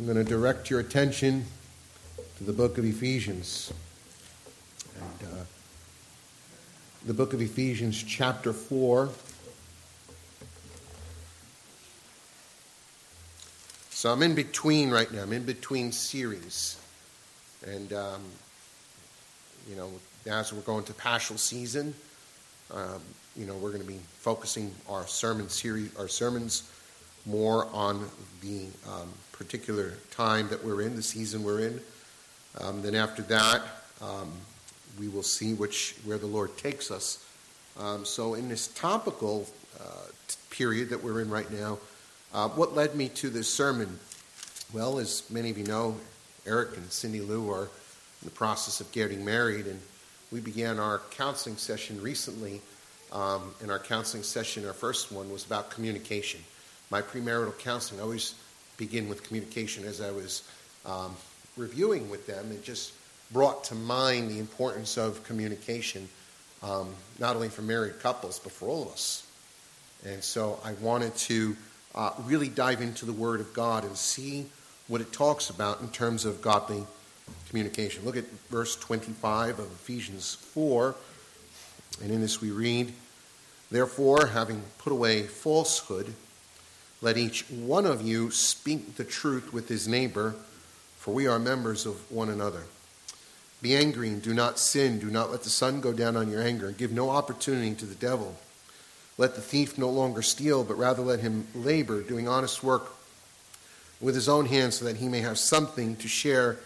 I'm going to direct your attention to the book of Ephesians. And uh, the book of Ephesians, chapter 4. So I'm in between right now. I'm in between series. And, um, you know, as we're going to Paschal season, um, you know, we're going to be focusing our sermon series, our sermons more on the um, particular time that we're in, the season we're in. Um, then after that, um, we will see which where the Lord takes us. Um, so in this topical uh, t- period that we're in right now, uh, what led me to this sermon? Well, as many of you know, Eric and Cindy Lou are in the process of getting married, and we began our counseling session recently. Um, in our counseling session, our first one was about communication my premarital counseling, I always begin with communication as I was um, reviewing with them. It just brought to mind the importance of communication, um, not only for married couples, but for all of us. And so I wanted to uh, really dive into the Word of God and see what it talks about in terms of godly communication. Look at verse 25 of Ephesians 4. And in this we read, Therefore, having put away falsehood, let each one of you speak the truth with his neighbor, for we are members of one another. Be angry and do not sin. Do not let the sun go down on your anger, and give no opportunity to the devil. Let the thief no longer steal, but rather let him labor, doing honest work with his own hands, so that he may have something to share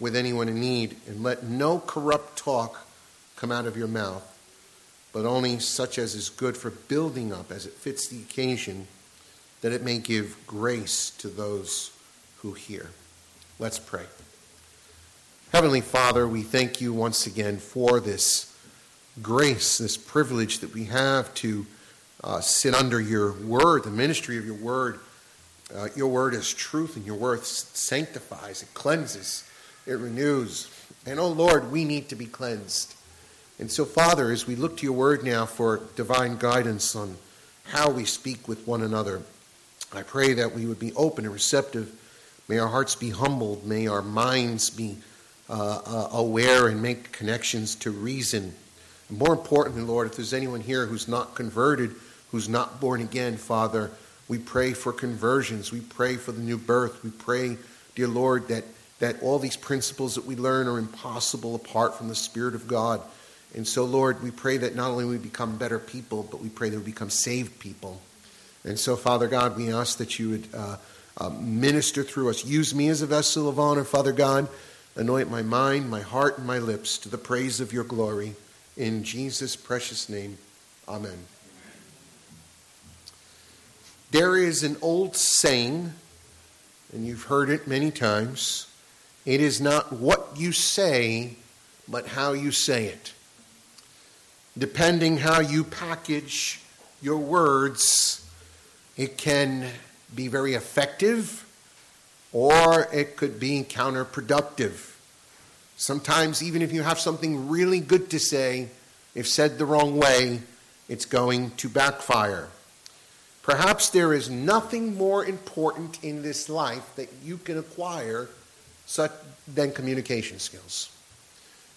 with anyone in need. And let no corrupt talk come out of your mouth, but only such as is good for building up as it fits the occasion that it may give grace to those who hear. Let's pray. Heavenly Father, we thank you once again for this grace, this privilege that we have to uh, sit under your word, the ministry of your word. Uh, your word is truth, and your word sanctifies, it cleanses, it renews. And oh Lord, we need to be cleansed. And so, Father, as we look to your word now for divine guidance on how we speak with one another, I pray that we would be open and receptive. May our hearts be humbled. May our minds be uh, uh, aware and make connections to reason. And more importantly, Lord, if there's anyone here who's not converted, who's not born again, Father, we pray for conversions. We pray for the new birth. We pray, dear Lord, that, that all these principles that we learn are impossible apart from the Spirit of God. And so, Lord, we pray that not only we become better people, but we pray that we become saved people. And so, Father God, we ask that you would uh, uh, minister through us. Use me as a vessel of honor, Father God. Anoint my mind, my heart, and my lips to the praise of your glory. In Jesus' precious name, amen. There is an old saying, and you've heard it many times it is not what you say, but how you say it. Depending how you package your words, it can be very effective or it could be counterproductive. Sometimes, even if you have something really good to say, if said the wrong way, it's going to backfire. Perhaps there is nothing more important in this life that you can acquire such, than communication skills.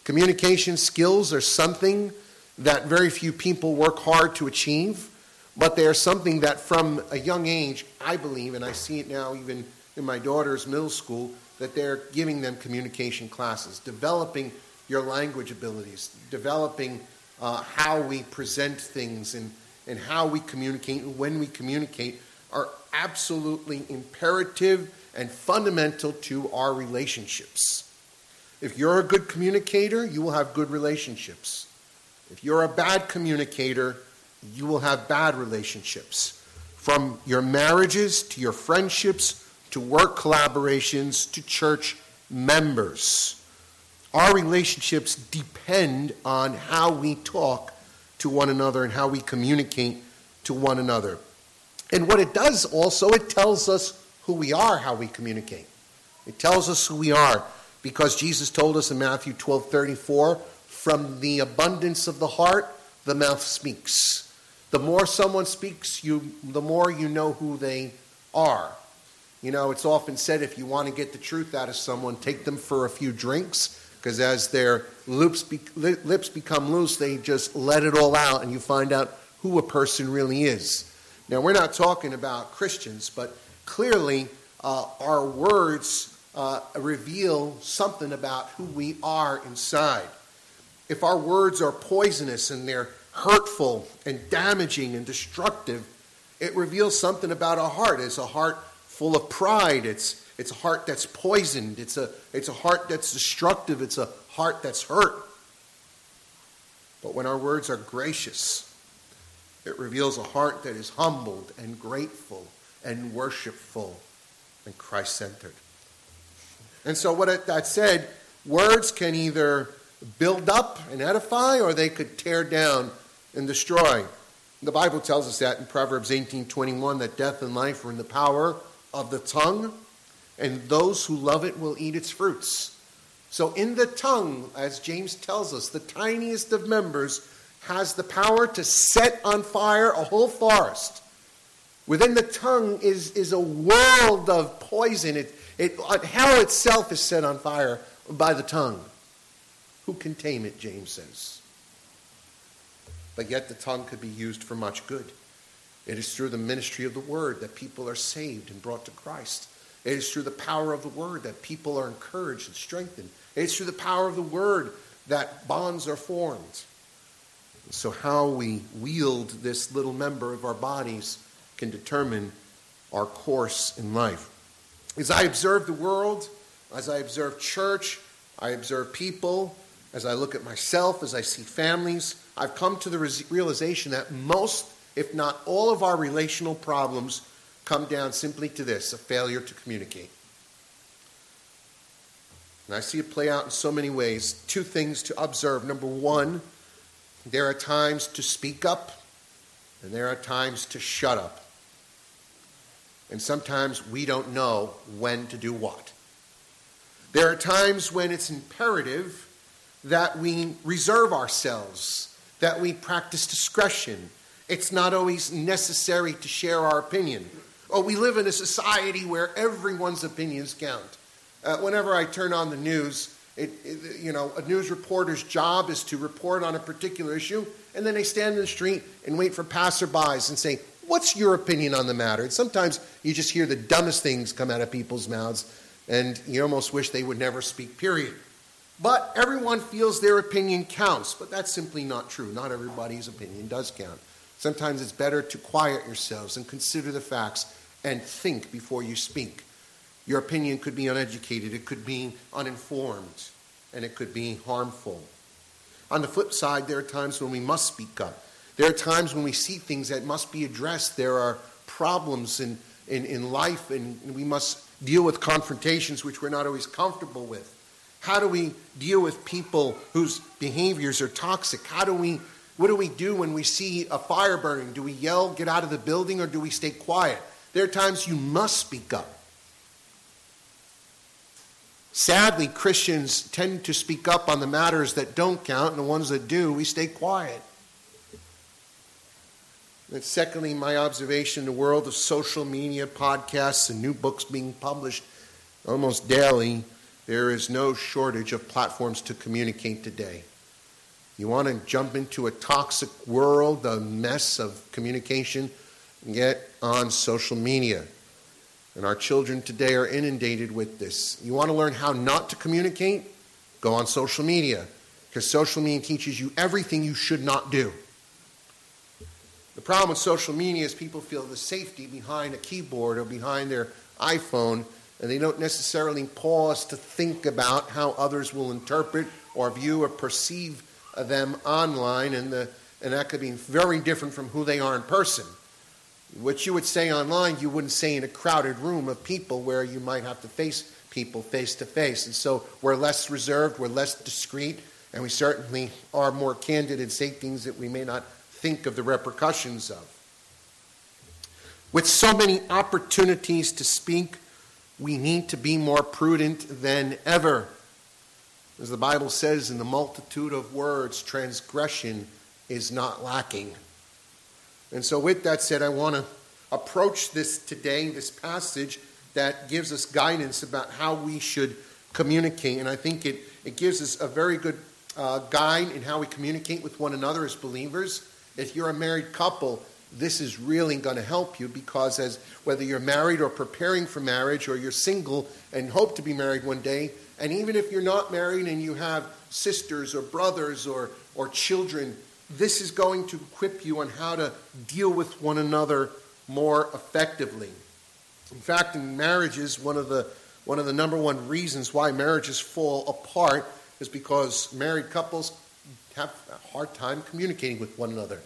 Communication skills are something that very few people work hard to achieve but they are something that from a young age, I believe, and I see it now even in my daughter's middle school, that they're giving them communication classes, developing your language abilities, developing uh, how we present things and, and how we communicate and when we communicate are absolutely imperative and fundamental to our relationships. If you're a good communicator, you will have good relationships. If you're a bad communicator, you will have bad relationships. From your marriages to your friendships to work collaborations to church members. Our relationships depend on how we talk to one another and how we communicate to one another. And what it does also, it tells us who we are, how we communicate. It tells us who we are because Jesus told us in Matthew 12 34, from the abundance of the heart, the mouth speaks. The more someone speaks, you, the more you know who they are. You know, it's often said if you want to get the truth out of someone, take them for a few drinks, because as their lips, be, lips become loose, they just let it all out, and you find out who a person really is. Now, we're not talking about Christians, but clearly uh, our words uh, reveal something about who we are inside. If our words are poisonous and they're hurtful and damaging and destructive, it reveals something about a heart. It's a heart full of pride. It's, it's a heart that's poisoned. It's a, it's a heart that's destructive. It's a heart that's hurt. But when our words are gracious, it reveals a heart that is humbled and grateful and worshipful and Christ centered. And so, what that said, words can either build up and edify or they could tear down and destroy. The Bible tells us that in Proverbs 18:21 that death and life are in the power of the tongue, and those who love it will eat its fruits. So in the tongue, as James tells us, the tiniest of members has the power to set on fire a whole forest. Within the tongue is, is a world of poison. It, it, hell itself is set on fire by the tongue. Who can tame it, James says. But yet the tongue could be used for much good. It is through the ministry of the word that people are saved and brought to Christ. It is through the power of the word that people are encouraged and strengthened. It is through the power of the word that bonds are formed. So, how we wield this little member of our bodies can determine our course in life. As I observe the world, as I observe church, I observe people, as I look at myself, as I see families, I've come to the realization that most, if not all, of our relational problems come down simply to this a failure to communicate. And I see it play out in so many ways. Two things to observe. Number one, there are times to speak up, and there are times to shut up. And sometimes we don't know when to do what. There are times when it's imperative that we reserve ourselves, that we practice discretion. It's not always necessary to share our opinion. Oh, we live in a society where everyone's opinions count. Uh, whenever I turn on the news, it, it, you know, a news reporter's job is to report on a particular issue, and then they stand in the street and wait for passerbys and say, What's your opinion on the matter? And sometimes you just hear the dumbest things come out of people's mouths, and you almost wish they would never speak, period. But everyone feels their opinion counts, but that's simply not true. Not everybody's opinion does count. Sometimes it's better to quiet yourselves and consider the facts and think before you speak. Your opinion could be uneducated, it could be uninformed, and it could be harmful. On the flip side, there are times when we must speak up. There are times when we see things that must be addressed. There are problems in, in, in life, and we must deal with confrontations which we're not always comfortable with. How do we deal with people whose behaviors are toxic? How do we, what do we do when we see a fire burning? Do we yell, get out of the building, or do we stay quiet? There are times you must speak up. Sadly, Christians tend to speak up on the matters that don't count, and the ones that do, we stay quiet. And secondly, my observation the world of social media, podcasts, and new books being published almost daily, there is no shortage of platforms to communicate today. You want to jump into a toxic world, a mess of communication, get on social media. And our children today are inundated with this. You want to learn how not to communicate? Go on social media, because social media teaches you everything you should not do. The problem with social media is people feel the safety behind a keyboard or behind their iPhone, and they don't necessarily pause to think about how others will interpret or view or perceive them online, and, the, and that could be very different from who they are in person. What you would say online, you wouldn't say in a crowded room of people where you might have to face people face to face. And so we're less reserved, we're less discreet, and we certainly are more candid and say things that we may not think of the repercussions of. With so many opportunities to speak, we need to be more prudent than ever. As the Bible says, in the multitude of words, transgression is not lacking. And so, with that said, I want to approach this today, this passage, that gives us guidance about how we should communicate. And I think it, it gives us a very good uh, guide in how we communicate with one another as believers. If you're a married couple, this is really going to help you because as whether you're married or preparing for marriage or you're single and hope to be married one day and even if you're not married and you have sisters or brothers or, or children this is going to equip you on how to deal with one another more effectively. In fact in marriages one of the one of the number one reasons why marriages fall apart is because married couples have a hard time communicating with one another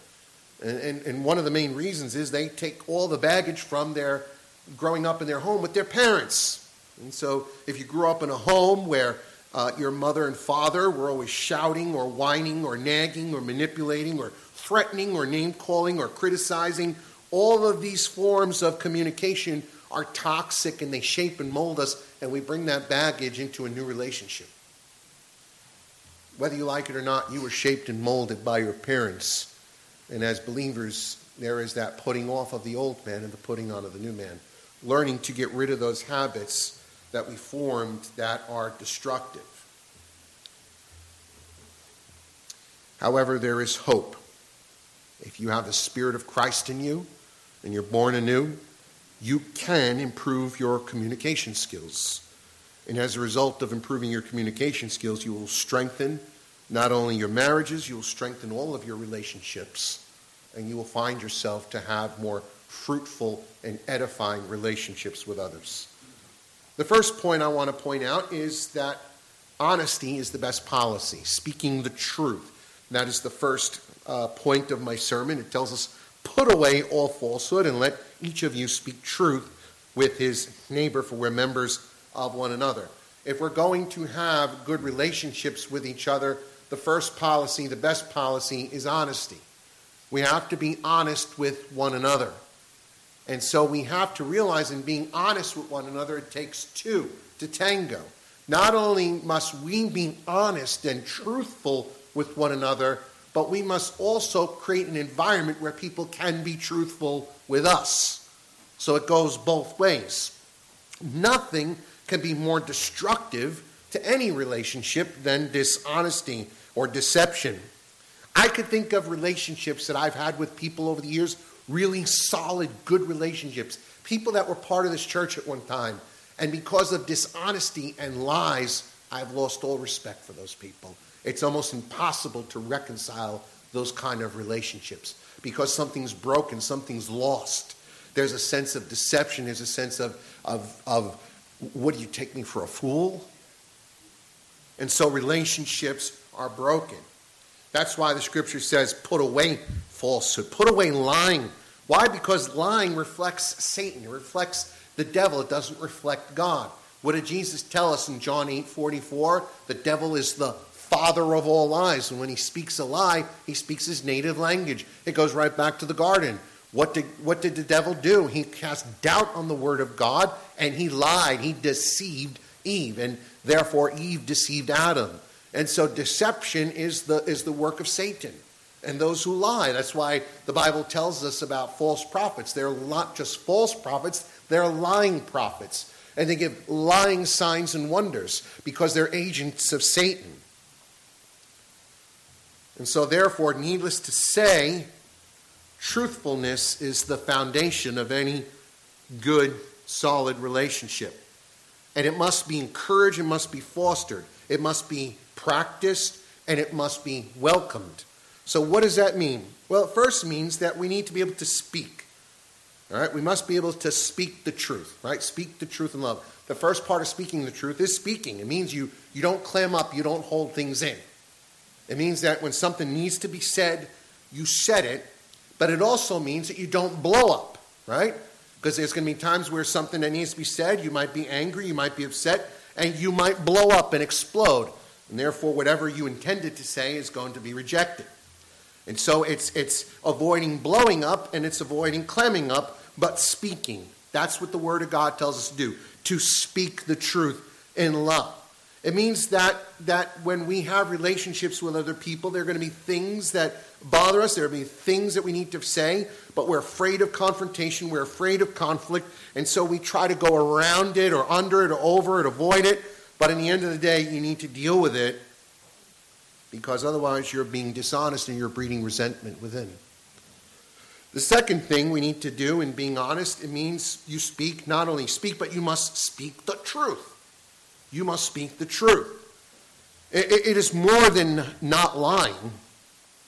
and, and, and, one of the main reasons is they take all the baggage from their growing up in their home with their parents. And so if you grew up in a home where uh, your mother and father were always shouting or whining or nagging or manipulating or threatening or name calling or criticizing, all of these forms of communication are toxic and they shape and mold us, and we bring that baggage into a new relationship. Whether you like it or not, you were shaped and molded by your parents. And as believers, there is that putting off of the old man and the putting on of the new man. Learning to get rid of those habits that we formed that are destructive. However, there is hope. If you have the Spirit of Christ in you and you're born anew, you can improve your communication skills. And as a result of improving your communication skills, you will strengthen not only your marriages, you will strengthen all of your relationships, and you will find yourself to have more fruitful and edifying relationships with others. The first point I want to point out is that honesty is the best policy, speaking the truth. that is the first uh, point of my sermon. It tells us, put away all falsehood and let each of you speak truth with his neighbor, for we're members of one another. If we're going to have good relationships with each other, the first policy, the best policy, is honesty. We have to be honest with one another. And so we have to realize in being honest with one another, it takes two to tango. Not only must we be honest and truthful with one another, but we must also create an environment where people can be truthful with us. So it goes both ways. Nothing can be more destructive to any relationship than dishonesty or deception. I could think of relationships that I've had with people over the years, really solid, good relationships, people that were part of this church at one time. And because of dishonesty and lies, I've lost all respect for those people. It's almost impossible to reconcile those kind of relationships because something's broken, something's lost. There's a sense of deception, there's a sense of, of, of what do you take me for a fool? And so relationships are broken. That's why the scripture says, put away falsehood, put away lying. Why? Because lying reflects Satan, it reflects the devil, it doesn't reflect God. What did Jesus tell us in John 8 44? The devil is the father of all lies. And when he speaks a lie, he speaks his native language. It goes right back to the garden. What did, what did the devil do? He cast doubt on the word of God and he lied. He deceived Eve. And therefore, Eve deceived Adam. And so deception is the, is the work of Satan and those who lie. That's why the Bible tells us about false prophets. They're not just false prophets, they're lying prophets. And they give lying signs and wonders because they're agents of Satan. And so, therefore, needless to say, truthfulness is the foundation of any good, solid relationship. And it must be encouraged, it must be fostered, it must be practiced, and it must be welcomed. So, what does that mean? Well, it first means that we need to be able to speak. All right, we must be able to speak the truth, right? Speak the truth in love. The first part of speaking the truth is speaking. It means you, you don't clam up, you don't hold things in. It means that when something needs to be said, you said it, but it also means that you don't blow up, right? Because there's going to be times where something that needs to be said, you might be angry, you might be upset, and you might blow up and explode. And therefore, whatever you intended to say is going to be rejected. And so it's, it's avoiding blowing up and it's avoiding clamming up, but speaking. That's what the Word of God tells us to do to speak the truth in love. It means that, that when we have relationships with other people, there are going to be things that bother us. There will be things that we need to say, but we're afraid of confrontation. We're afraid of conflict. And so we try to go around it or under it or over it, avoid it. But in the end of the day, you need to deal with it because otherwise you're being dishonest and you're breeding resentment within. The second thing we need to do in being honest, it means you speak, not only speak, but you must speak the truth. You must speak the truth. it, it is more than not lying,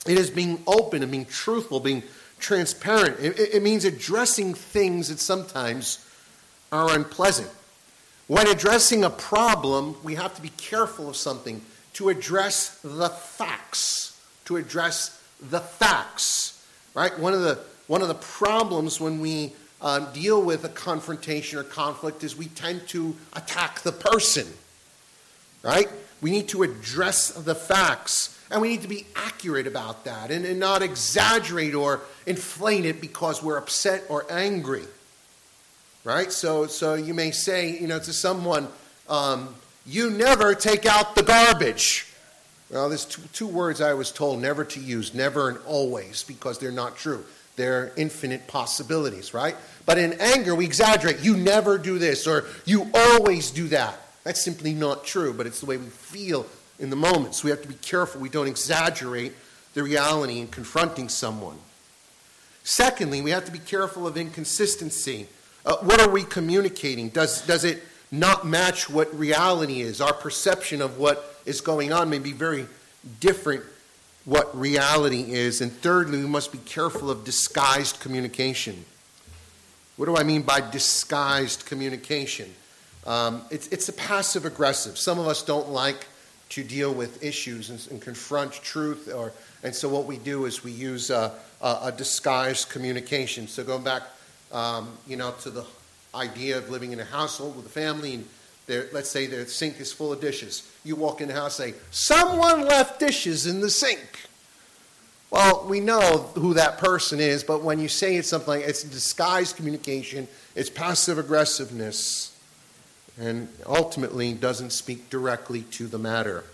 it is being open and being truthful, being transparent. It, it means addressing things that sometimes are unpleasant. When addressing a problem, we have to be careful of something to address the facts. To address the facts, right? One of the one of the problems when we uh, deal with a confrontation or conflict is we tend to attack the person, right? We need to address the facts and we need to be accurate about that and, and not exaggerate or inflate it because we're upset or angry, right? So, so you may say, you know, to someone, um, you never take out the garbage. Well, there's two, two words I was told never to use, never and always, because they're not true. They're infinite possibilities, right? But in anger, we exaggerate. You never do this, or you always do that. That's simply not true, but it's the way we feel in the moment. So we have to be careful we don't exaggerate the reality in confronting someone. Secondly, we have to be careful of inconsistency. Uh, what are we communicating? Does, does it not match what reality is? Our perception of what is going on may be very different what reality is. And thirdly, we must be careful of disguised communication. What do I mean by disguised communication? Um, it's, it's a passive aggressive. Some of us don't like to deal with issues and, and confront truth, or, and so what we do is we use a, a, a disguised communication. So going back, um, you know, to the idea of living in a household with a family, and let's say their sink is full of dishes. You walk in the house, say, "Someone left dishes in the sink." Well, we know who that person is, but when you say it's something, it's disguised communication, it's passive aggressiveness, and ultimately doesn't speak directly to the matter.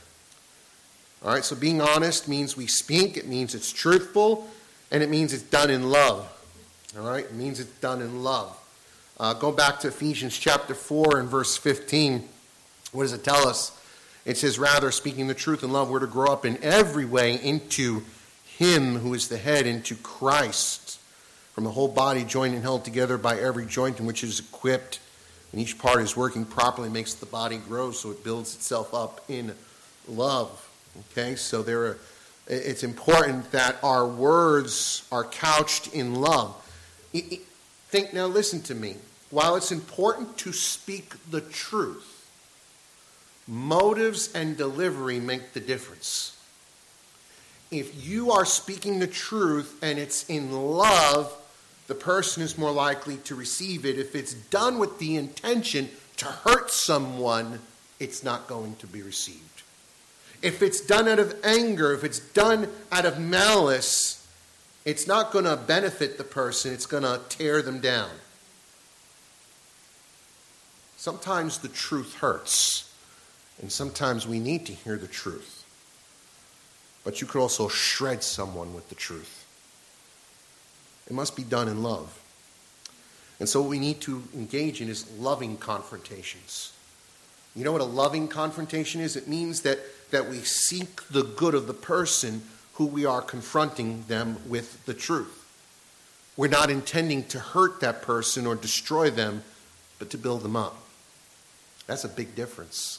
All right, so being honest means we speak, it means it's truthful, and it means it's done in love. All right, it means it's done in love. Uh, go back to Ephesians chapter 4 and verse 15. What does it tell us? It says, Rather, speaking the truth in love, we're to grow up in every way into him who is the head into Christ, from the whole body joined and held together by every joint in which it is equipped, and each part is working properly, makes the body grow so it builds itself up in love. Okay, so there are, it's important that our words are couched in love. Think now, listen to me. While it's important to speak the truth, motives and delivery make the difference if you are speaking the truth and it's in love, the person is more likely to receive it. If it's done with the intention to hurt someone, it's not going to be received. If it's done out of anger, if it's done out of malice, it's not going to benefit the person, it's going to tear them down. Sometimes the truth hurts, and sometimes we need to hear the truth but you could also shred someone with the truth. It must be done in love. And so, what we need to engage in is loving confrontations. You know what a loving confrontation is? It means that, that we seek the good of the person who we are confronting them with the truth. We're not intending to hurt that person or destroy them, but to build them up. That's a big difference.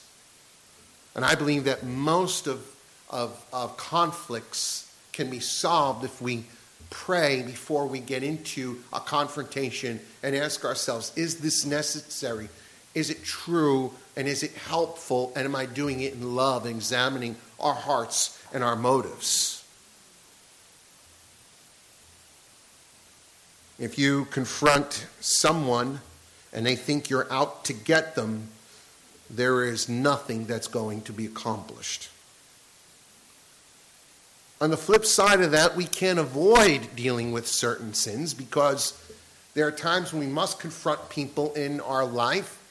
And I believe that most of of, of conflicts can be solved if we pray before we get into a confrontation and ask ourselves is this necessary? Is it true? And is it helpful? And am I doing it in love, examining our hearts and our motives? If you confront someone and they think you're out to get them, there is nothing that's going to be accomplished. On the flip side of that, we can't avoid dealing with certain sins because there are times when we must confront people in our life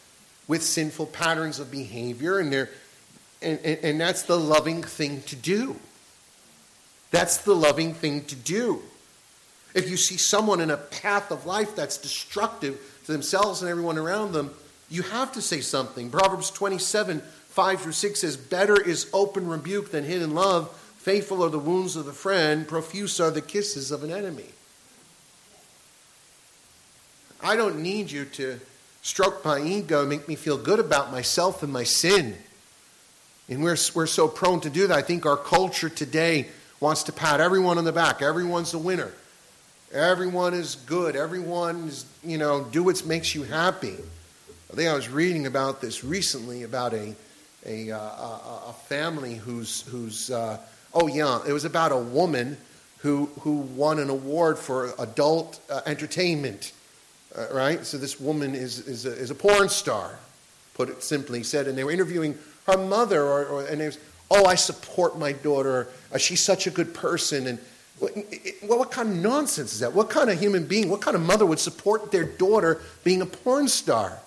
with sinful patterns of behavior, and and, and, and that's the loving thing to do. That's the loving thing to do. If you see someone in a path of life that's destructive to themselves and everyone around them, you have to say something. Proverbs 27 5 through 6 says, Better is open rebuke than hidden love. Faithful are the wounds of a friend, profuse are the kisses of an enemy. I don't need you to stroke my ego, and make me feel good about myself and my sin. And we're, we're so prone to do that. I think our culture today wants to pat everyone on the back. Everyone's a winner. Everyone is good. Everyone is, you know, do what makes you happy. I think I was reading about this recently about a, a, uh, a, family who's, who's uh, oh, yeah, it was about a woman who, who won an award for adult uh, entertainment uh, right? So this woman is, is, a, is a porn star, put it simply said, and they were interviewing her mother, or, or and it was, oh, I support my daughter. Uh, she's such a good person. And what, what kind of nonsense is that? What kind of human being, what kind of mother would support their daughter being a porn star?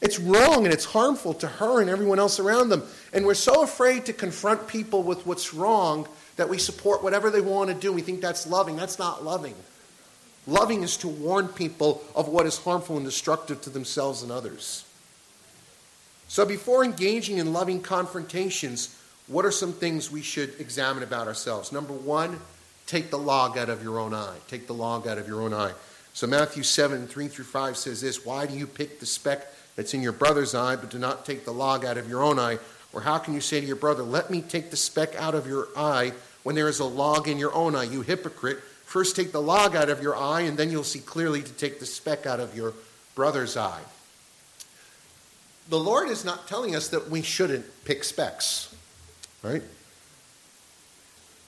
It's wrong and it's harmful to her and everyone else around them. And we're so afraid to confront people with what's wrong that we support whatever they want to do. We think that's loving. That's not loving. Loving is to warn people of what is harmful and destructive to themselves and others. So, before engaging in loving confrontations, what are some things we should examine about ourselves? Number one, take the log out of your own eye. Take the log out of your own eye. So, Matthew 7 3 through 5 says this Why do you pick the speck that's in your brother's eye, but do not take the log out of your own eye? Or how can you say to your brother, Let me take the speck out of your eye when there is a log in your own eye? You hypocrite. First, take the log out of your eye, and then you'll see clearly to take the speck out of your brother's eye. The Lord is not telling us that we shouldn't pick specks, right?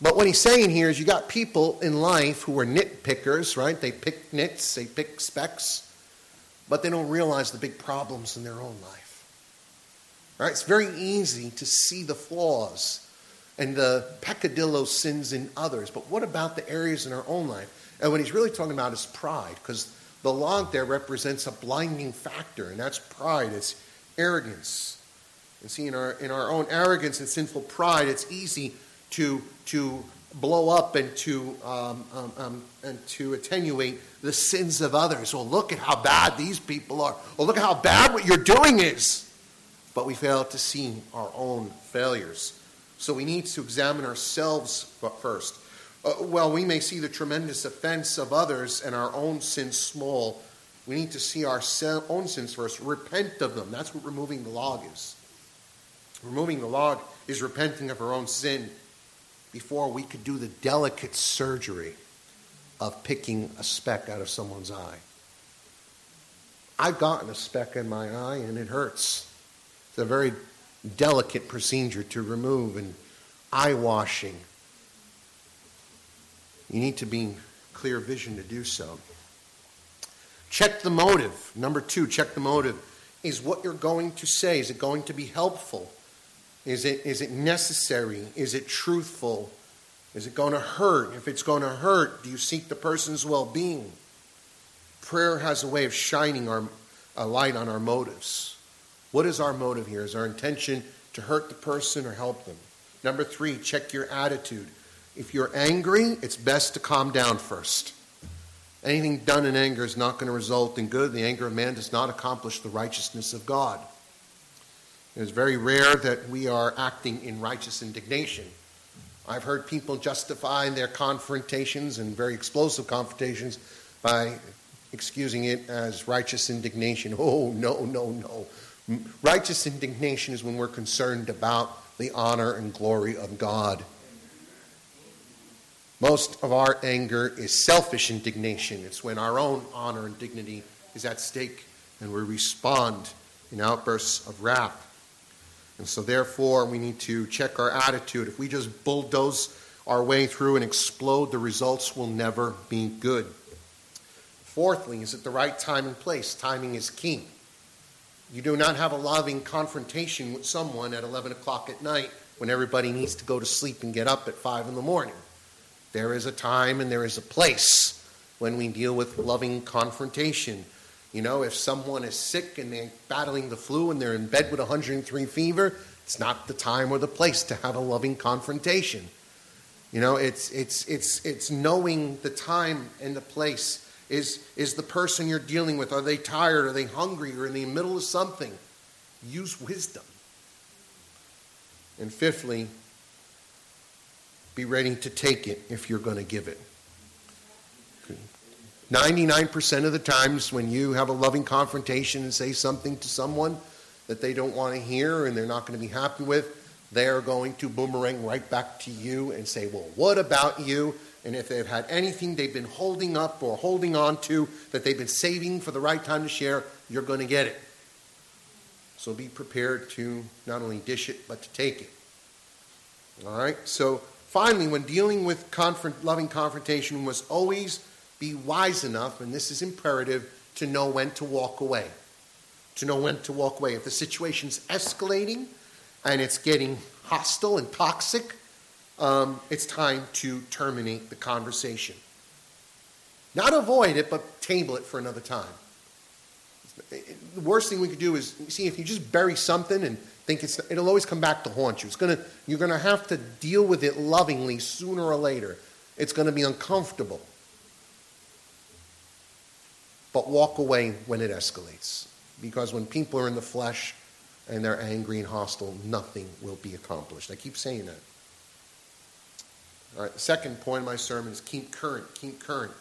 But what he's saying here is you got people in life who are nitpickers, right? They pick nits, they pick specks, but they don't realize the big problems in their own life. Right? It's very easy to see the flaws and the peccadillo sins in others. But what about the areas in our own life? And what he's really talking about is pride, because the log there represents a blinding factor, and that's pride, it's arrogance. And see, in our, in our own arrogance and sinful pride, it's easy to, to blow up and to, um, um, um, and to attenuate the sins of others. Well, look at how bad these people are. Well, look at how bad what you're doing is. But we fail to see our own failures. So we need to examine ourselves first. Uh, well, we may see the tremendous offense of others and our own sins small. We need to see our own sins first, repent of them. That's what removing the log is. Removing the log is repenting of our own sin before we could do the delicate surgery of picking a speck out of someone's eye. I've gotten a speck in my eye and it hurts. It's a very delicate procedure to remove and eye washing. You need to be clear vision to do so. Check the motive. Number two, check the motive. Is what you're going to say, is it going to be helpful? Is it, is it necessary? Is it truthful? Is it going to hurt? If it's going to hurt, do you seek the person's well being? Prayer has a way of shining our, a light on our motives. What is our motive here? Is our intention to hurt the person or help them? Number three, check your attitude. If you're angry, it's best to calm down first. Anything done in anger is not going to result in good. The anger of man does not accomplish the righteousness of God. It is very rare that we are acting in righteous indignation. I've heard people justify their confrontations and very explosive confrontations by excusing it as righteous indignation. Oh, no, no, no. Righteous indignation is when we're concerned about the honor and glory of God. Most of our anger is selfish indignation. It's when our own honor and dignity is at stake and we respond in outbursts of wrath. And so, therefore, we need to check our attitude. If we just bulldoze our way through and explode, the results will never be good. Fourthly, is it the right time and place? Timing is key. You do not have a loving confrontation with someone at 11 o'clock at night when everybody needs to go to sleep and get up at 5 in the morning. There is a time and there is a place when we deal with loving confrontation. You know, if someone is sick and they're battling the flu and they're in bed with 103 fever, it's not the time or the place to have a loving confrontation. You know, it's, it's, it's, it's knowing the time and the place. Is, is the person you're dealing with, are they tired? Are they hungry? Or in the middle of something? Use wisdom. And fifthly, be ready to take it if you're going to give it. 99% of the times when you have a loving confrontation and say something to someone that they don't want to hear and they're not going to be happy with, they are going to boomerang right back to you and say, Well, what about you? And if they've had anything they've been holding up or holding on to that they've been saving for the right time to share, you're going to get it. So be prepared to not only dish it, but to take it. All right? So finally, when dealing with confront, loving confrontation, was always be wise enough, and this is imperative, to know when to walk away. To know when to walk away. If the situation's escalating and it's getting hostile and toxic, um, it's time to terminate the conversation. Not avoid it, but table it for another time. The worst thing we could do is see if you just bury something and think it's it'll always come back to haunt you. It's gonna you're gonna have to deal with it lovingly sooner or later. It's gonna be uncomfortable. But walk away when it escalates. Because when people are in the flesh and they're angry and hostile, nothing will be accomplished. I keep saying that. All right, second point of my sermon is keep current, keep current.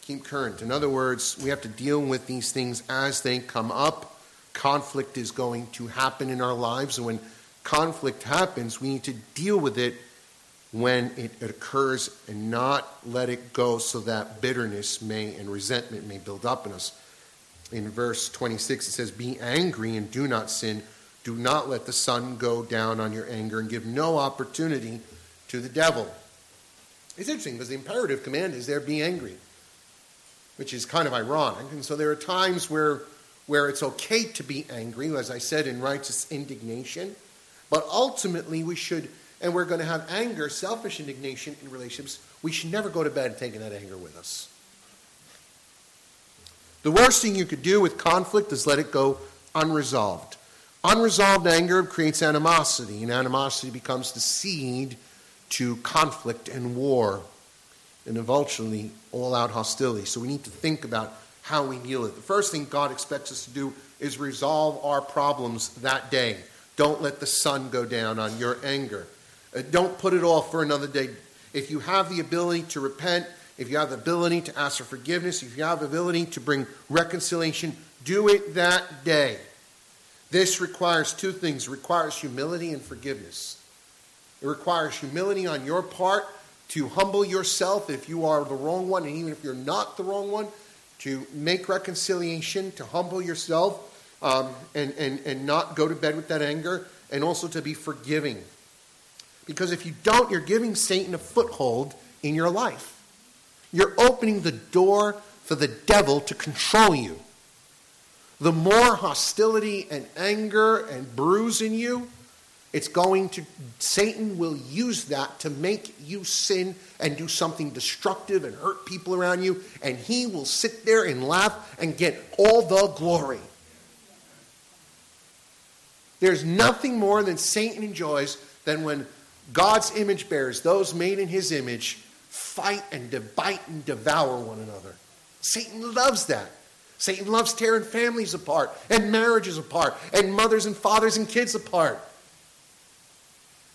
Keep current. In other words, we have to deal with these things as they come up conflict is going to happen in our lives. And when conflict happens, we need to deal with it when it occurs and not let it go so that bitterness may and resentment may build up in us. In verse 26, it says, Be angry and do not sin. Do not let the sun go down on your anger and give no opportunity to the devil. It's interesting because the imperative command is there, be angry, which is kind of ironic. And so there are times where where it's okay to be angry, as I said, in righteous indignation. But ultimately, we should, and we're going to have anger, selfish indignation in relationships. We should never go to bed taking that anger with us. The worst thing you could do with conflict is let it go unresolved. Unresolved anger creates animosity, and animosity becomes the seed to conflict and war, and eventually all out hostility. So we need to think about how we deal with it. The first thing God expects us to do is resolve our problems that day. Don't let the sun go down on your anger. Uh, don't put it off for another day. If you have the ability to repent, if you have the ability to ask for forgiveness, if you have the ability to bring reconciliation, do it that day. This requires two things it requires humility and forgiveness. It requires humility on your part to humble yourself if you are the wrong one, and even if you're not the wrong one, to make reconciliation, to humble yourself, um, and, and, and not go to bed with that anger, and also to be forgiving. Because if you don't, you're giving Satan a foothold in your life. You're opening the door for the devil to control you. The more hostility and anger and bruise in you, it's going to, Satan will use that to make you sin and do something destructive and hurt people around you, and he will sit there and laugh and get all the glory. There's nothing more than Satan enjoys than when God's image bearers, those made in his image, fight and bite and devour one another. Satan loves that. Satan loves tearing families apart and marriages apart and mothers and fathers and kids apart.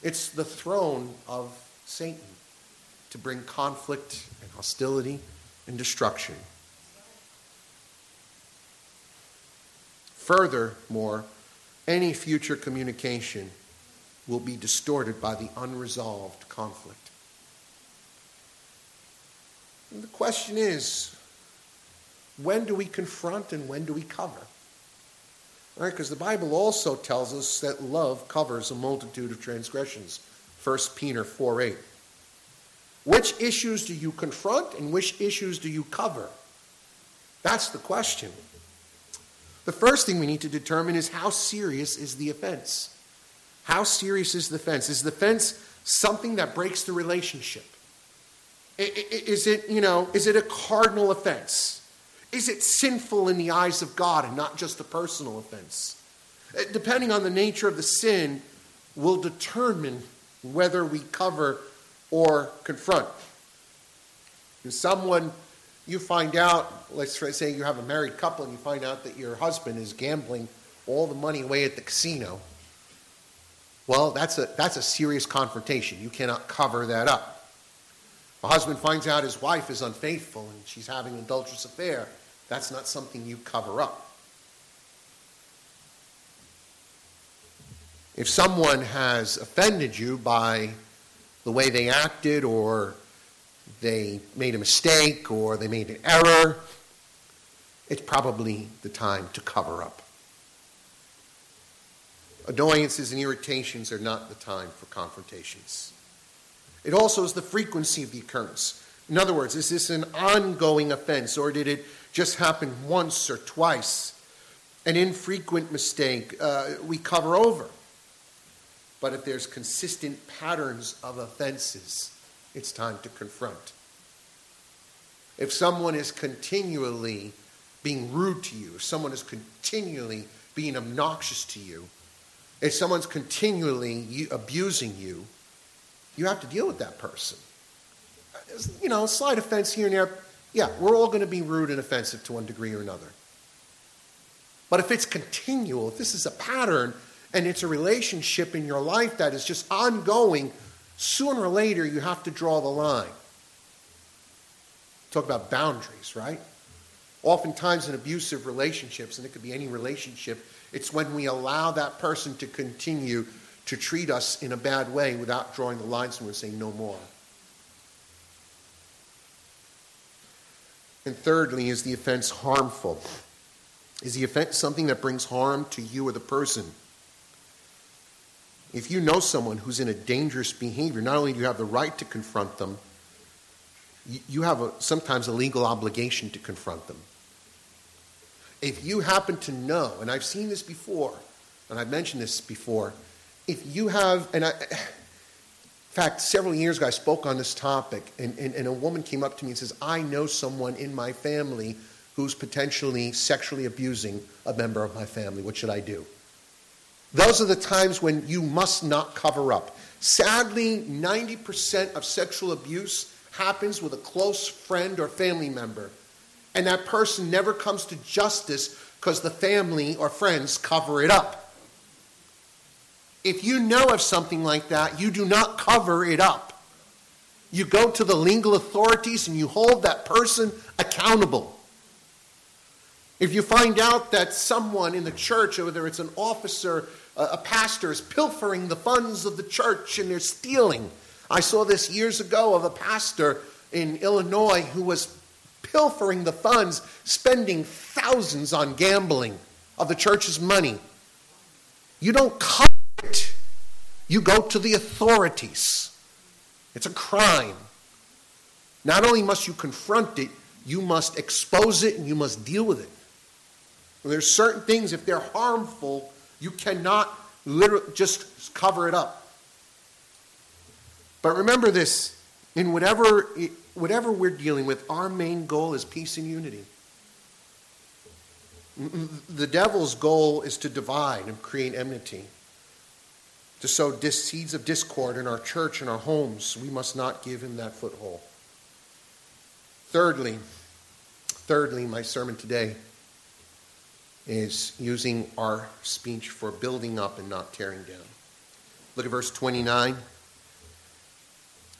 It's the throne of Satan to bring conflict and hostility and destruction. Furthermore, any future communication will be distorted by the unresolved conflict. And the question is when do we confront and when do we cover? Right? Because the Bible also tells us that love covers a multitude of transgressions. 1 Peter 4 8. Which issues do you confront and which issues do you cover? That's the question. The first thing we need to determine is how serious is the offense? How serious is the offense? Is the offense something that breaks the relationship? Is it, you know, is it a cardinal offense? is it sinful in the eyes of God and not just a personal offense? Uh, depending on the nature of the sin, will determine whether we cover or confront. If someone you find out, let's say you have a married couple and you find out that your husband is gambling all the money away at the casino, well, that's a, that's a serious confrontation. You cannot cover that up. A husband finds out his wife is unfaithful and she's having an adulterous affair. That's not something you cover up. If someone has offended you by the way they acted, or they made a mistake, or they made an error, it's probably the time to cover up. Annoyances and irritations are not the time for confrontations. It also is the frequency of the occurrence. In other words, is this an ongoing offense, or did it just happen once or twice? An infrequent mistake uh, we cover over. But if there's consistent patterns of offenses, it's time to confront. If someone is continually being rude to you, if someone is continually being obnoxious to you, if someone's continually abusing you, you have to deal with that person. You know, slight offense here and there. Yeah, we're all going to be rude and offensive to one degree or another. But if it's continual, if this is a pattern, and it's a relationship in your life that is just ongoing, sooner or later you have to draw the line. Talk about boundaries, right? Oftentimes in abusive relationships, and it could be any relationship, it's when we allow that person to continue to treat us in a bad way without drawing the lines and we're saying no more. And thirdly, is the offense harmful? Is the offense something that brings harm to you or the person? If you know someone who's in a dangerous behavior, not only do you have the right to confront them, you have a, sometimes a legal obligation to confront them. If you happen to know, and I've seen this before, and I've mentioned this before, if you have, and I, in fact, several years ago I spoke on this topic, and, and, and a woman came up to me and says, I know someone in my family who's potentially sexually abusing a member of my family. What should I do? Those are the times when you must not cover up. Sadly, 90% of sexual abuse happens with a close friend or family member. And that person never comes to justice because the family or friends cover it up. If you know of something like that, you do not cover it up. You go to the legal authorities and you hold that person accountable. If you find out that someone in the church, whether it's an officer a pastor is pilfering the funds of the church and they're stealing. I saw this years ago of a pastor in Illinois who was pilfering the funds, spending thousands on gambling of the church's money. You don't cover it, you go to the authorities. It's a crime. Not only must you confront it, you must expose it and you must deal with it. there's certain things, if they're harmful, you cannot literally just cover it up. But remember this in whatever, whatever we're dealing with, our main goal is peace and unity. Mm, mm, the devil's goal is to divide and create enmity, to sow dis- seeds of discord in our church and our homes. We must not give him that foothold. Thirdly, thirdly, my sermon today is using our speech for building up and not tearing down. Look at verse 29.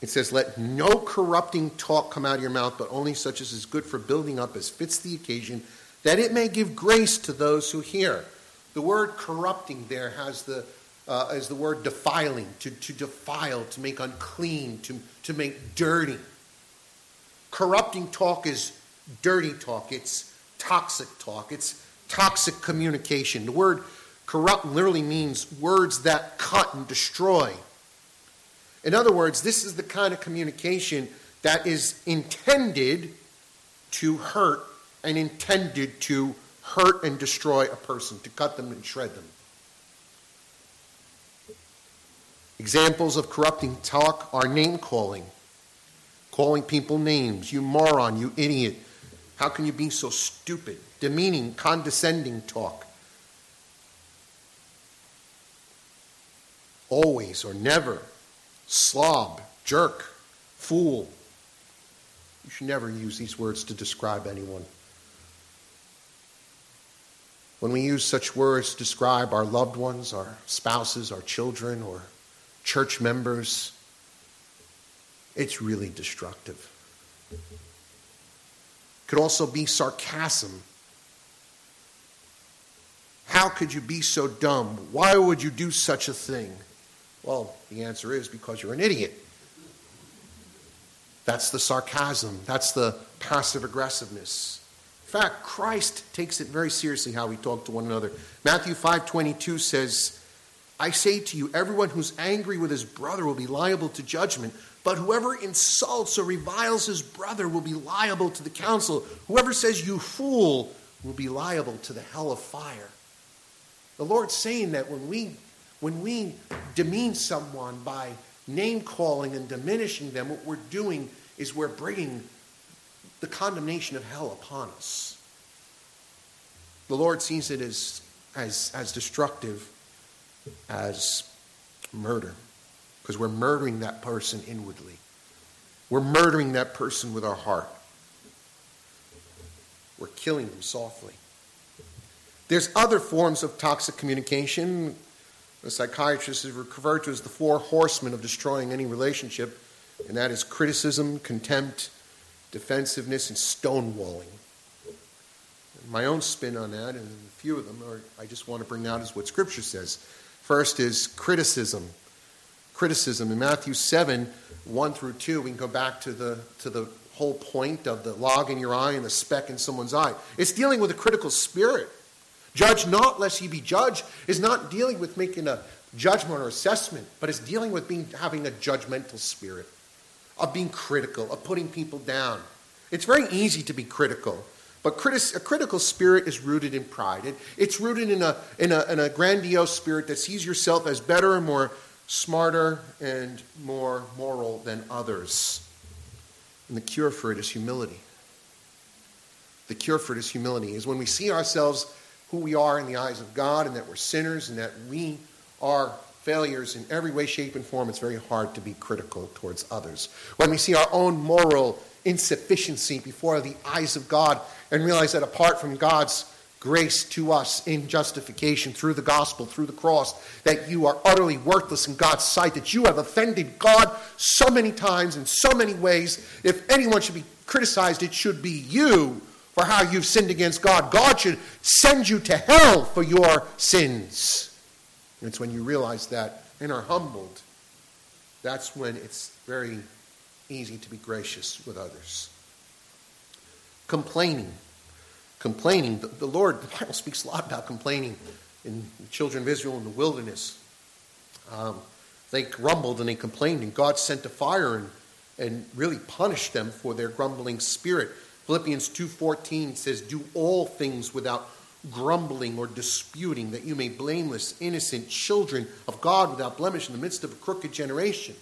It says, Let no corrupting talk come out of your mouth, but only such as is good for building up as fits the occasion, that it may give grace to those who hear. The word corrupting there has the uh, is the word defiling, to, to defile, to make unclean, to, to make dirty. Corrupting talk is dirty talk, it's toxic talk, it's toxic communication. The word corrupt literally means words that cut and destroy. In other words, this is the kind of communication that is intended to hurt and intended to hurt and destroy a person, to cut them and shred them. Examples of corrupting talk are name calling, calling people names, you moron, you idiot, How can you be so stupid? Demeaning, condescending talk. Always or never. Slob, jerk, fool. You should never use these words to describe anyone. When we use such words to describe our loved ones, our spouses, our children, or church members, it's really destructive. Could also be sarcasm. How could you be so dumb? Why would you do such a thing? Well, the answer is because you're an idiot. That's the sarcasm. That's the passive aggressiveness. In fact, Christ takes it very seriously how we talk to one another. Matthew 5:22 says, "I say to you, everyone who's angry with his brother will be liable to judgment, but whoever insults or reviles his brother will be liable to the council. Whoever says you fool will be liable to the hell of fire." The Lord's saying that when we when we demean someone by name calling and diminishing them, what we're doing is we're bringing the condemnation of hell upon us. The Lord sees it as, as, as destructive as murder, because we're murdering that person inwardly. We're murdering that person with our heart. We're killing them softly. There's other forms of toxic communication. The psychiatrist is referred to as the four horsemen of destroying any relationship, and that is criticism, contempt, defensiveness, and stonewalling. My own spin on that, and a few of them are, I just want to bring out is what Scripture says. First is criticism. Criticism. In Matthew 7, 1 through 2, we can go back to the, to the whole point of the log in your eye and the speck in someone's eye. It's dealing with a critical spirit. Judge not lest ye be judged is not dealing with making a judgment or assessment, but it's dealing with being, having a judgmental spirit of being critical, of putting people down. It's very easy to be critical, but critis- a critical spirit is rooted in pride. It, it's rooted in a, in, a, in a grandiose spirit that sees yourself as better and more smarter and more moral than others. And the cure for it is humility. The cure for it is humility, is when we see ourselves who we are in the eyes of God and that we're sinners and that we are failures in every way, shape, and form, it's very hard to be critical towards others. When we see our own moral insufficiency before the eyes of God and realize that apart from God's grace to us in justification through the gospel, through the cross, that you are utterly worthless in God's sight, that you have offended God so many times in so many ways. If anyone should be criticized, it should be you for how you've sinned against God. God should send you to hell for your sins. And it's when you realize that and are humbled, that's when it's very easy to be gracious with others. Complaining. Complaining. The, the Lord, the Bible speaks a lot about complaining in the children of Israel in the wilderness. Um, they grumbled and they complained, and God sent a fire and, and really punished them for their grumbling spirit. Philippians 2:14 says, "Do all things without grumbling or disputing, that you may blameless, innocent children of God without blemish in the midst of a crooked generation.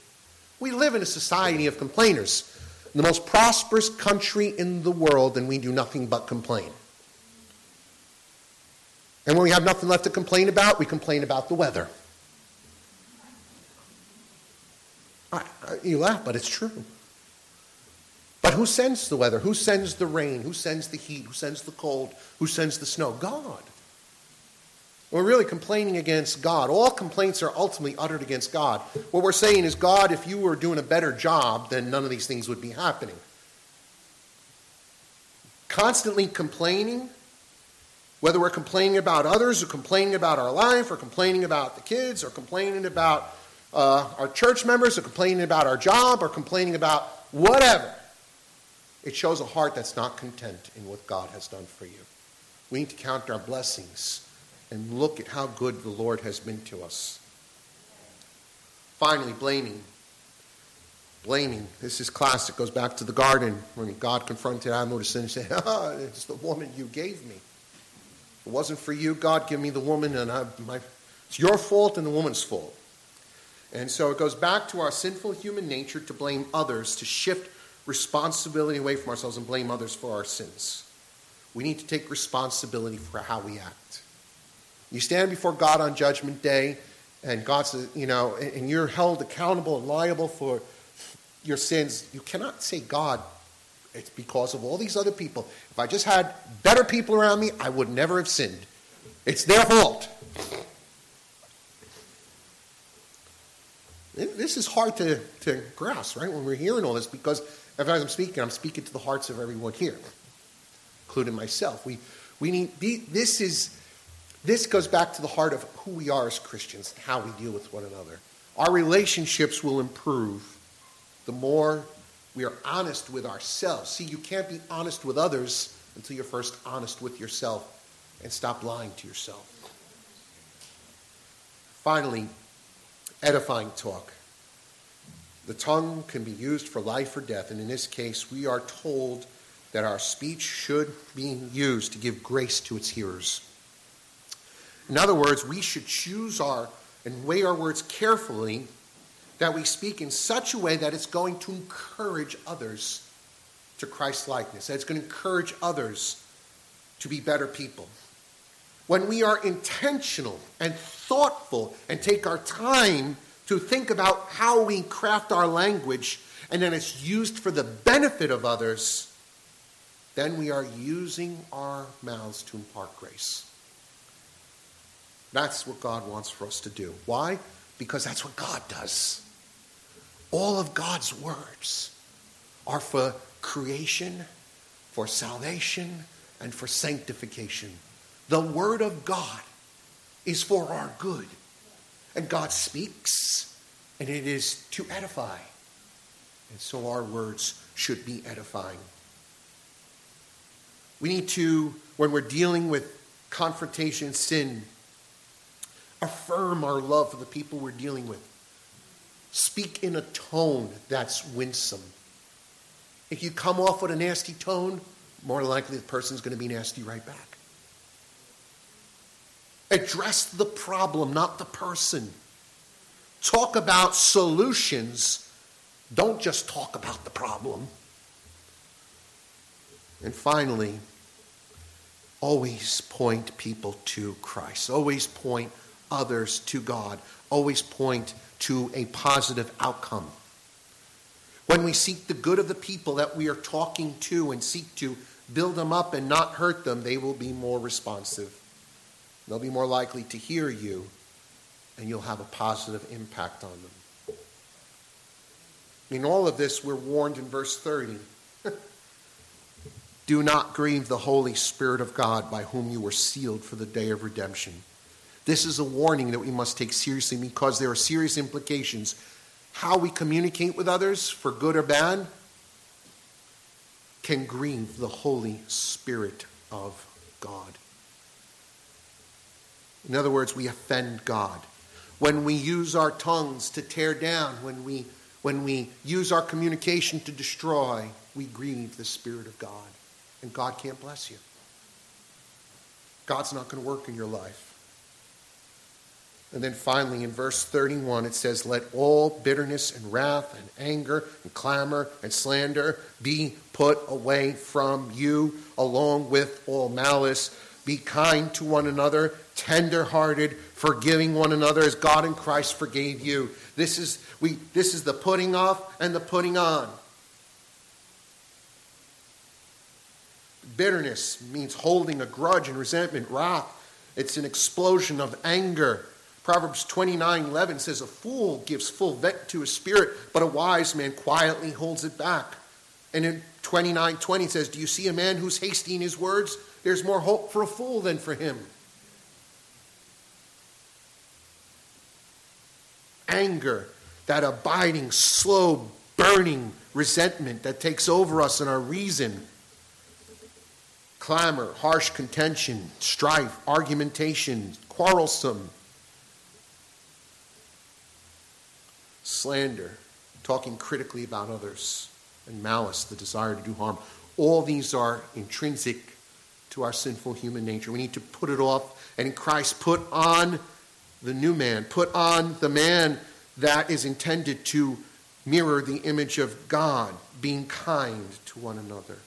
We live in a society of complainers, the most prosperous country in the world, and we do nothing but complain. And when we have nothing left to complain about, we complain about the weather. I, I, you laugh, but it's true. Who sends the weather? Who sends the rain? Who sends the heat? Who sends the cold? Who sends the snow? God. We're really complaining against God. All complaints are ultimately uttered against God. What we're saying is, God, if you were doing a better job, then none of these things would be happening. Constantly complaining, whether we're complaining about others or complaining about our life or complaining about the kids or complaining about uh, our church members or complaining about our job or complaining about whatever. It shows a heart that's not content in what God has done for you. We need to count our blessings and look at how good the Lord has been to us. Finally, blaming. Blaming. This is classic. Goes back to the garden when God confronted Adam with sin and said, ah, It's the woman you gave me. If it wasn't for you, God, give me the woman, and I, my, it's your fault and the woman's fault. And so it goes back to our sinful human nature to blame others, to shift responsibility away from ourselves and blame others for our sins. We need to take responsibility for how we act. You stand before God on Judgment Day, and God says, you know, and you're held accountable and liable for your sins. You cannot say, God, it's because of all these other people. If I just had better people around me, I would never have sinned. It's their fault. This is hard to, to grasp, right, when we're hearing all this, because as I'm speaking, I'm speaking to the hearts of everyone here, including myself. We, we need, this is, this goes back to the heart of who we are as Christians, and how we deal with one another. Our relationships will improve the more we are honest with ourselves. See, you can't be honest with others until you're first honest with yourself and stop lying to yourself. Finally, edifying talk. The tongue can be used for life or death, and in this case, we are told that our speech should be used to give grace to its hearers. In other words, we should choose our and weigh our words carefully that we speak in such a way that it's going to encourage others to Christ likeness, that it's going to encourage others to be better people. When we are intentional and thoughtful and take our time to think about how we craft our language and then it's used for the benefit of others, then we are using our mouths to impart grace. That's what God wants for us to do. Why? Because that's what God does. All of God's words are for creation, for salvation, and for sanctification. The Word of God is for our good. And God speaks, and it is to edify. And so our words should be edifying. We need to, when we're dealing with confrontation, sin, affirm our love for the people we're dealing with. Speak in a tone that's winsome. If you come off with a nasty tone, more likely the person's going to be nasty right back. Address the problem, not the person. Talk about solutions. Don't just talk about the problem. And finally, always point people to Christ. Always point others to God. Always point to a positive outcome. When we seek the good of the people that we are talking to and seek to build them up and not hurt them, they will be more responsive. They'll be more likely to hear you, and you'll have a positive impact on them. In all of this, we're warned in verse 30 Do not grieve the Holy Spirit of God by whom you were sealed for the day of redemption. This is a warning that we must take seriously because there are serious implications. How we communicate with others, for good or bad, can grieve the Holy Spirit of God. In other words, we offend God. When we use our tongues to tear down, when we, when we use our communication to destroy, we grieve the Spirit of God. And God can't bless you. God's not going to work in your life. And then finally, in verse 31, it says, Let all bitterness and wrath and anger and clamor and slander be put away from you, along with all malice. Be kind to one another, tender hearted, forgiving one another as God in Christ forgave you. This is, we, this is the putting off and the putting on. Bitterness means holding a grudge and resentment, wrath. It's an explosion of anger Proverbs 29 11 says, A fool gives full vent to his spirit, but a wise man quietly holds it back. And in 29 20 says, Do you see a man who's hasty in his words? There's more hope for a fool than for him. Anger, that abiding, slow, burning resentment that takes over us and our reason. Clamor, harsh contention, strife, argumentation, quarrelsome slander, talking critically about others, and malice, the desire to do harm. All these are intrinsic to our sinful human nature. We need to put it off, and in Christ, put on the new man, put on the man that is intended to mirror the image of God, being kind to one another,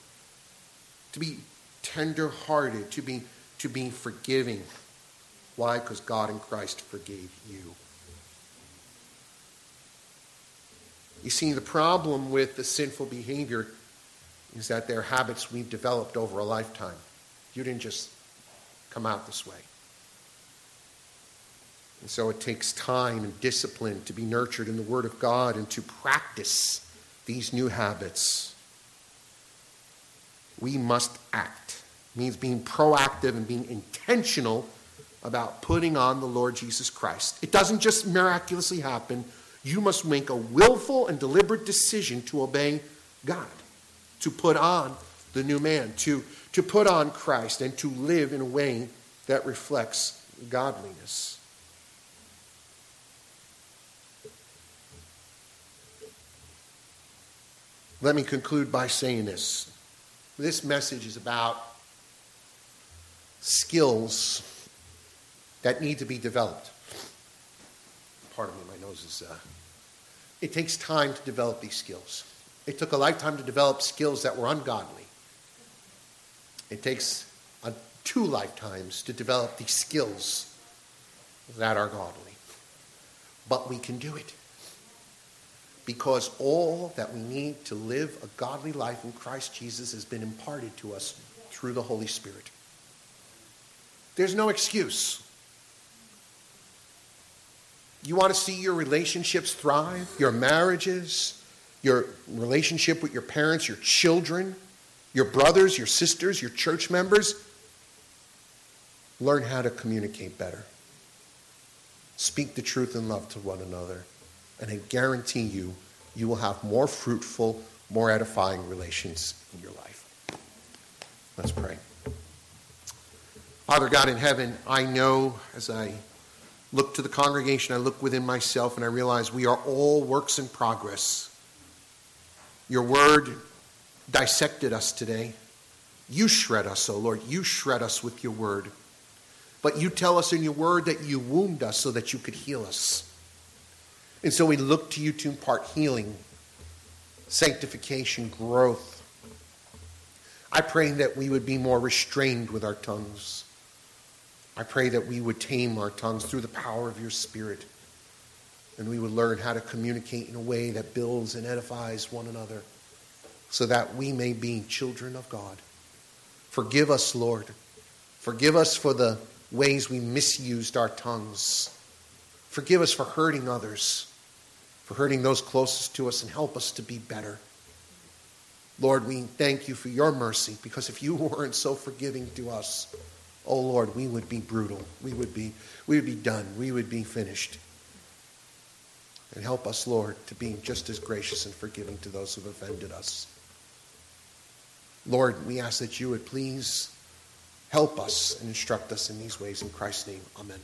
to be tender hearted, to be, to be forgiving. Why? Because God in Christ forgave you. You see, the problem with the sinful behavior is that they're habits we've developed over a lifetime. You didn't just come out this way. And so it takes time and discipline to be nurtured in the Word of God and to practice these new habits. We must act. It means being proactive and being intentional about putting on the Lord Jesus Christ. It doesn't just miraculously happen. You must make a willful and deliberate decision to obey God, to put on the new man, to, to put on Christ, and to live in a way that reflects godliness. Let me conclude by saying this. This message is about skills that need to be developed. Pardon me, my nose is. Uh, it takes time to develop these skills. It took a lifetime to develop skills that were ungodly. It takes uh, two lifetimes to develop the skills that are godly. But we can do it because all that we need to live a godly life in Christ Jesus has been imparted to us through the Holy Spirit. There's no excuse. You want to see your relationships thrive, your marriages, your relationship with your parents, your children, your brothers, your sisters, your church members? Learn how to communicate better. Speak the truth in love to one another. And I guarantee you, you will have more fruitful, more edifying relations in your life. Let's pray. Father God in heaven, I know as I look to the congregation, I look within myself, and I realize we are all works in progress. Your word dissected us today. You shred us, O oh Lord. You shred us with your word. But you tell us in your word that you wound us so that you could heal us. And so we look to you to impart healing, sanctification, growth. I pray that we would be more restrained with our tongues. I pray that we would tame our tongues through the power of your Spirit. And we would learn how to communicate in a way that builds and edifies one another so that we may be children of God. Forgive us, Lord. Forgive us for the ways we misused our tongues. Forgive us for hurting others for hurting those closest to us and help us to be better. Lord, we thank you for your mercy because if you weren't so forgiving to us, oh Lord, we would be brutal. We would be, we would be done. We would be finished. And help us, Lord, to be just as gracious and forgiving to those who have offended us. Lord, we ask that you would please help us and instruct us in these ways. In Christ's name, amen.